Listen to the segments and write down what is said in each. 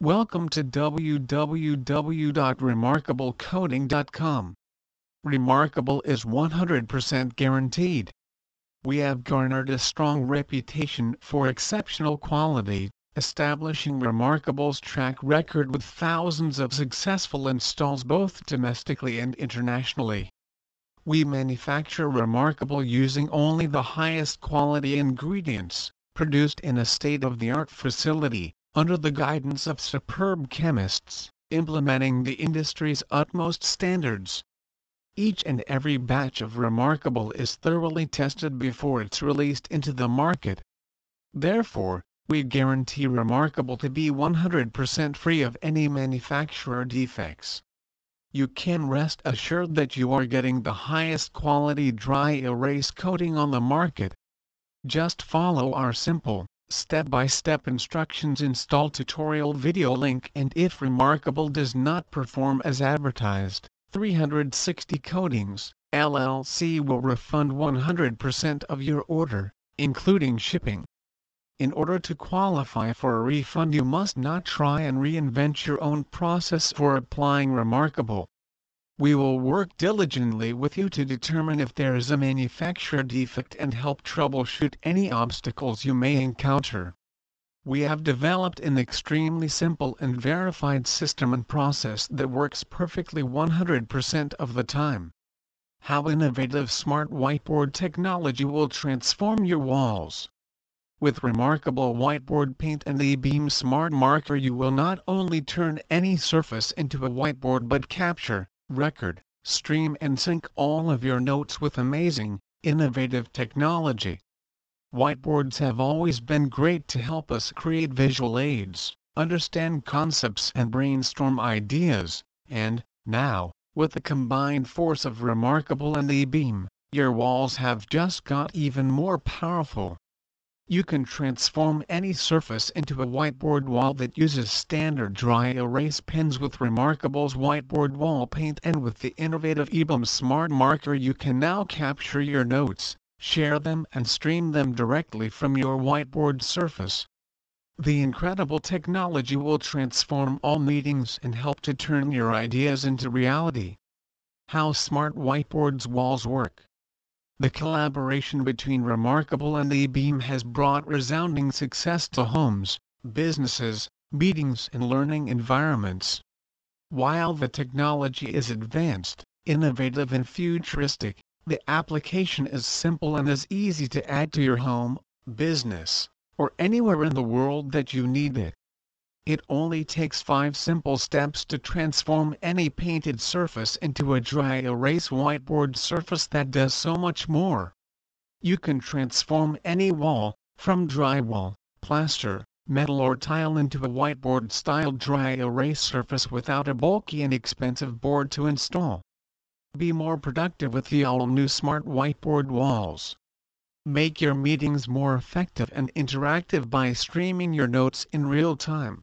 Welcome to www.remarkablecoating.com. Remarkable is 100% guaranteed. We have garnered a strong reputation for exceptional quality, establishing Remarkable's track record with thousands of successful installs both domestically and internationally. We manufacture Remarkable using only the highest quality ingredients, produced in a state-of-the-art facility under the guidance of superb chemists, implementing the industry's utmost standards. Each and every batch of Remarkable is thoroughly tested before it's released into the market. Therefore, we guarantee Remarkable to be 100% free of any manufacturer defects. You can rest assured that you are getting the highest quality dry erase coating on the market. Just follow our simple, step-by-step instructions install tutorial video link and if Remarkable does not perform as advertised, 360 Coatings, LLC will refund 100% of your order, including shipping. In order to qualify for a refund you must not try and reinvent your own process for applying Remarkable. We will work diligently with you to determine if there is a manufacturer defect and help troubleshoot any obstacles you may encounter. We have developed an extremely simple and verified system and process that works perfectly 100% of the time. How innovative smart whiteboard technology will transform your walls. With remarkable whiteboard paint and the eBeam Smart Marker you will not only turn any surface into a whiteboard but capture, record, stream and sync all of your notes with amazing, innovative technology. Whiteboards have always been great to help us create visual aids, understand concepts and brainstorm ideas, and, now, with the combined force of Remarkable and eBeam, your walls have just got even more powerful. You can transform any surface into a whiteboard wall that uses standard dry erase pens with Remarkable's whiteboard wall paint and with the innovative eBeam Smart Marker you can now capture your notes, share them and stream them directly from your whiteboard surface. The incredible technology will transform all meetings and help to turn your ideas into reality. How Smart Whiteboards Walls Work the collaboration between Remarkable and eBeam has brought resounding success to homes, businesses, meetings and learning environments. While the technology is advanced, innovative and futuristic, the application is simple and is easy to add to your home, business, or anywhere in the world that you need it. It only takes five simple steps to transform any painted surface into a dry erase whiteboard surface that does so much more. You can transform any wall, from drywall, plaster, metal or tile into a whiteboard style dry erase surface without a bulky and expensive board to install. Be more productive with the all-new smart whiteboard walls. Make your meetings more effective and interactive by streaming your notes in real time.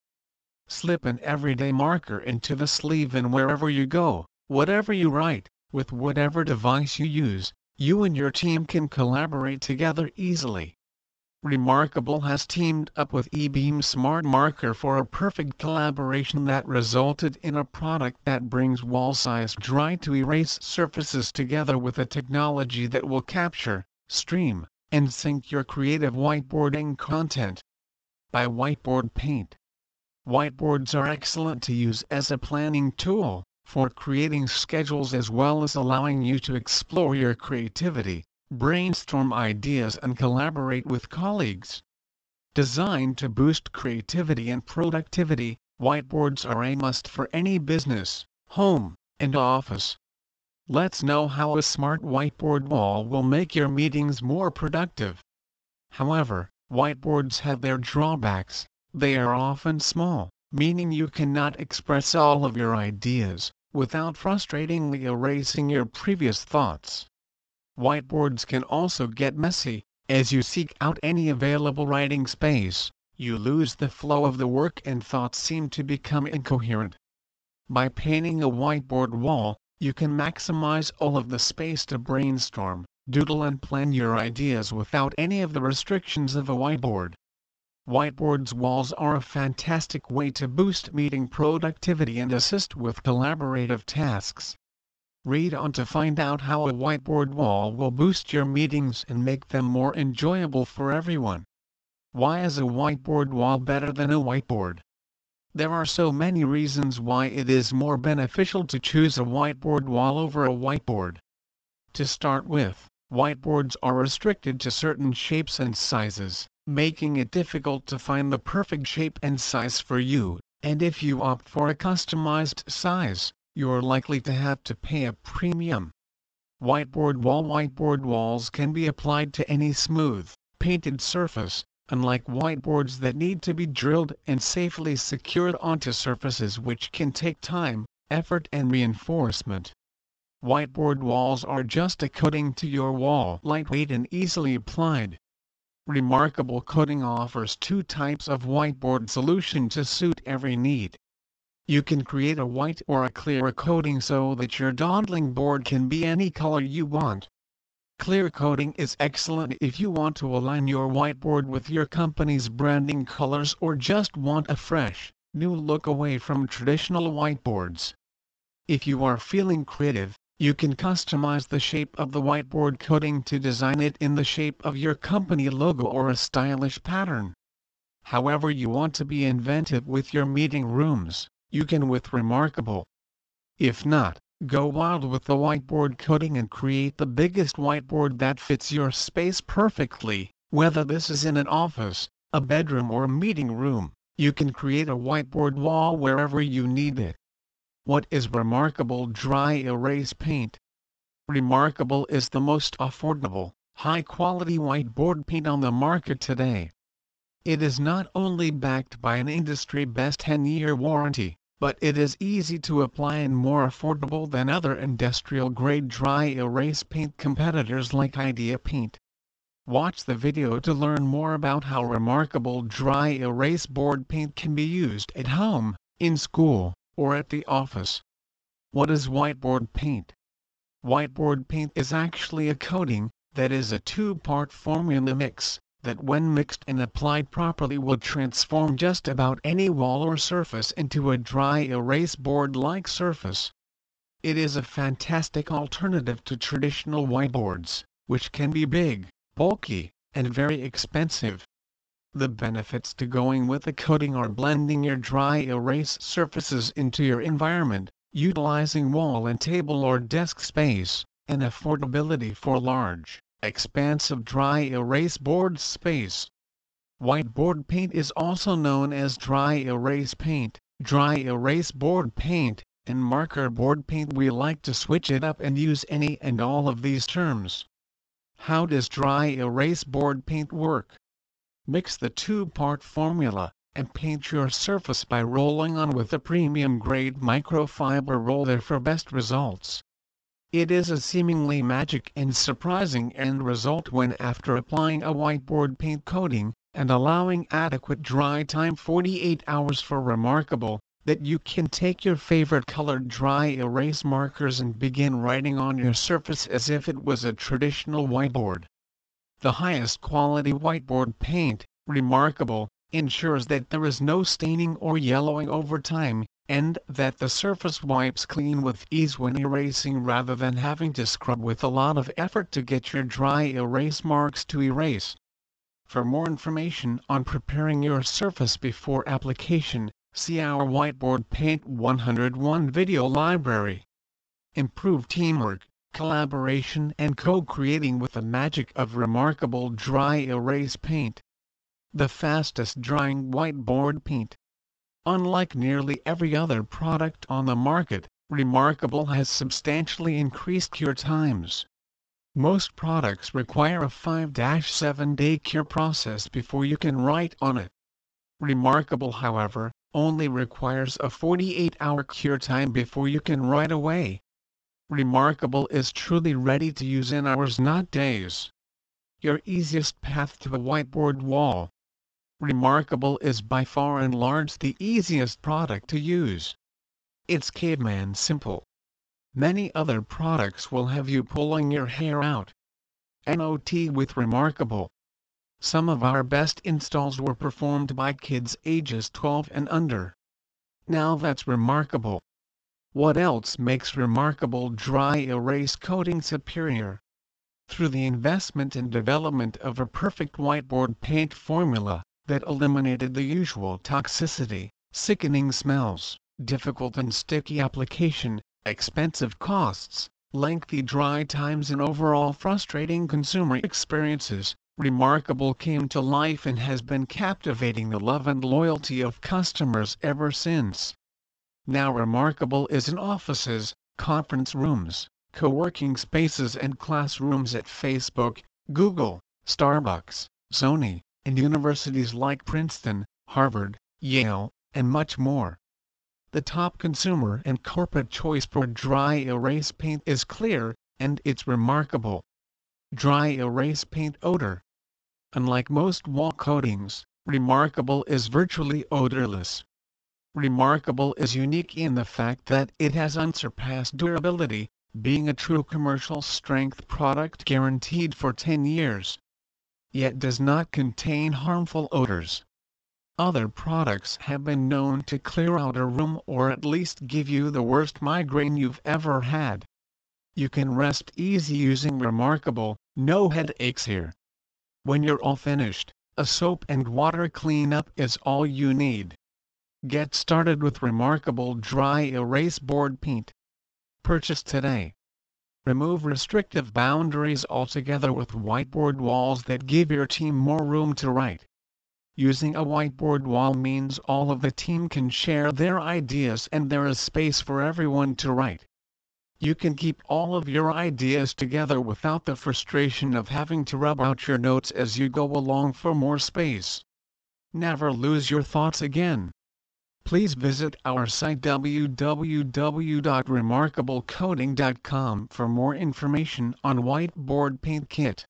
Slip an everyday marker into the sleeve and wherever you go, whatever you write, with whatever device you use, you and your team can collaborate together easily. Remarkable has teamed up with eBeam Smart Marker for a perfect collaboration that resulted in a product that brings wall-sized dry-to-erase surfaces together with a technology that will capture, stream, and sync your creative whiteboarding content. Buy Whiteboard Paint Whiteboards are excellent to use as a planning tool, for creating schedules as well as allowing you to explore your creativity, brainstorm ideas and collaborate with colleagues. Designed to boost creativity and productivity, whiteboards are a must for any business, home, and office. Let's know how a smart whiteboard wall will make your meetings more productive. However, whiteboards have their drawbacks. They are often small, meaning you cannot express all of your ideas, without frustratingly erasing your previous thoughts. Whiteboards can also get messy, as you seek out any available writing space, you lose the flow of the work and thoughts seem to become incoherent. By painting a whiteboard wall, you can maximize all of the space to brainstorm, doodle and plan your ideas without any of the restrictions of a whiteboard. Whiteboards walls are a fantastic way to boost meeting productivity and assist with collaborative tasks. Read on to find out how a whiteboard wall will boost your meetings and make them more enjoyable for everyone. Why is a whiteboard wall better than a whiteboard? There are so many reasons why it is more beneficial to choose a whiteboard wall over a whiteboard. To start with, whiteboards are restricted to certain shapes and sizes, making it difficult to find the perfect shape and size for you, and if you opt for a customized size, you're likely to have to pay a premium. Whiteboard wall Whiteboard walls can be applied to any smooth, painted surface, unlike whiteboards that need to be drilled and safely secured onto surfaces which can take time, effort and reinforcement. Whiteboard walls are just a coating to your wall lightweight and easily applied. Remarkable Coating offers two types of whiteboard solution to suit every need. You can create a white or a clear coating so that your dawdling board can be any color you want. Clear coating is excellent if you want to align your whiteboard with your company's branding colors or just want a fresh, new look away from traditional whiteboards. If you are feeling creative, you can customize the shape of the whiteboard coating to design it in the shape of your company logo or a stylish pattern. However you want to be inventive with your meeting rooms, you can with Remarkable. If not, Go wild with the whiteboard coating and create the biggest whiteboard that fits your space perfectly, whether this is in an office, a bedroom or a meeting room, you can create a whiteboard wall wherever you need it. What is Remarkable Dry Erase Paint? Remarkable is the most affordable, high-quality whiteboard paint on the market today. It is not only backed by an industry-best 10-year warranty, but it is easy to apply and more affordable than other industrial-grade dry erase paint competitors like Idea Paint. Watch the video to learn more about how remarkable dry erase board paint can be used at home, in school, or at the office. What is whiteboard paint? Whiteboard paint is actually a coating, that is a two-part formula mix, that when mixed and applied properly will transform just about any wall or surface into a dry erase board-like surface. It is a fantastic alternative to traditional whiteboards, which can be big, bulky, and very expensive. The benefits to going with a coating are blending your dry erase surfaces into your environment, utilizing wall and table or desk space, and affordability for large, expansive dry erase board space. Whiteboard paint is also known as dry erase paint, dry erase board paint, and marker board paint. We like to switch it up and use any and all of these terms. How does dry erase board paint work? Mix the two-part formula, and paint your surface by rolling on with a premium grade microfiber roller for best results. It is a seemingly magic and surprising end result when after applying a whiteboard paint coating, and allowing adequate dry time 48 hours for remarkable, that you can take your favorite colored dry erase markers and begin writing on your surface as if it was a traditional whiteboard. The highest quality whiteboard paint, remarkable, ensures that there is no staining or yellowing over time, and that the surface wipes clean with ease when erasing rather than having to scrub with a lot of effort to get your dry erase marks to erase. For more information on preparing your surface before application, see our Whiteboard Paint 101 video library. Improve teamwork, collaboration and co-creating with the magic of remarkable dry erase paint. The fastest drying whiteboard paint. Unlike nearly every other product on the market, Remarkable has substantially increased cure times. Most products require a 5-7 day cure process before you can write on it. Remarkable however, only requires a 48 hour cure time before you can write away. Remarkable is truly ready to use in hours not days. Your easiest path to a whiteboard wall. Remarkable is by far and large the easiest product to use. It's caveman simple. Many other products will have you pulling your hair out. NOT with Remarkable. Some of our best installs were performed by kids ages 12 and under. Now that's remarkable. What else makes remarkable dry erase coating superior? Through the investment and development of a perfect whiteboard paint formula that eliminated the usual toxicity, sickening smells, difficult and sticky application, expensive costs, lengthy dry times and overall frustrating consumer experiences, Remarkable came to life and has been captivating the love and loyalty of customers ever since. Now Remarkable is in offices, conference rooms, co-working spaces and classrooms at Facebook, Google, Starbucks, Sony, and universities like Princeton, Harvard, Yale, and much more. The top consumer and corporate choice for dry erase paint is clear, and it's remarkable. Dry erase paint odor. Unlike most wall coatings, Remarkable is virtually odorless. Remarkable is unique in the fact that it has unsurpassed durability, being a true commercial strength product guaranteed for 10 years. Yet does not contain harmful odors. Other products have been known to clear out a room or at least give you the worst migraine you've ever had. You can rest easy using Remarkable, no headaches here. When you're all finished, a soap and water cleanup is all you need. Get started with remarkable dry erase board paint. Purchase today. Remove restrictive boundaries altogether with whiteboard walls that give your team more room to write. Using a whiteboard wall means all of the team can share their ideas and there is space for everyone to write. You can keep all of your ideas together without the frustration of having to rub out your notes as you go along for more space. Never lose your thoughts again. Please visit our site www.remarkablecoating.com for more information on whiteboard paint kit.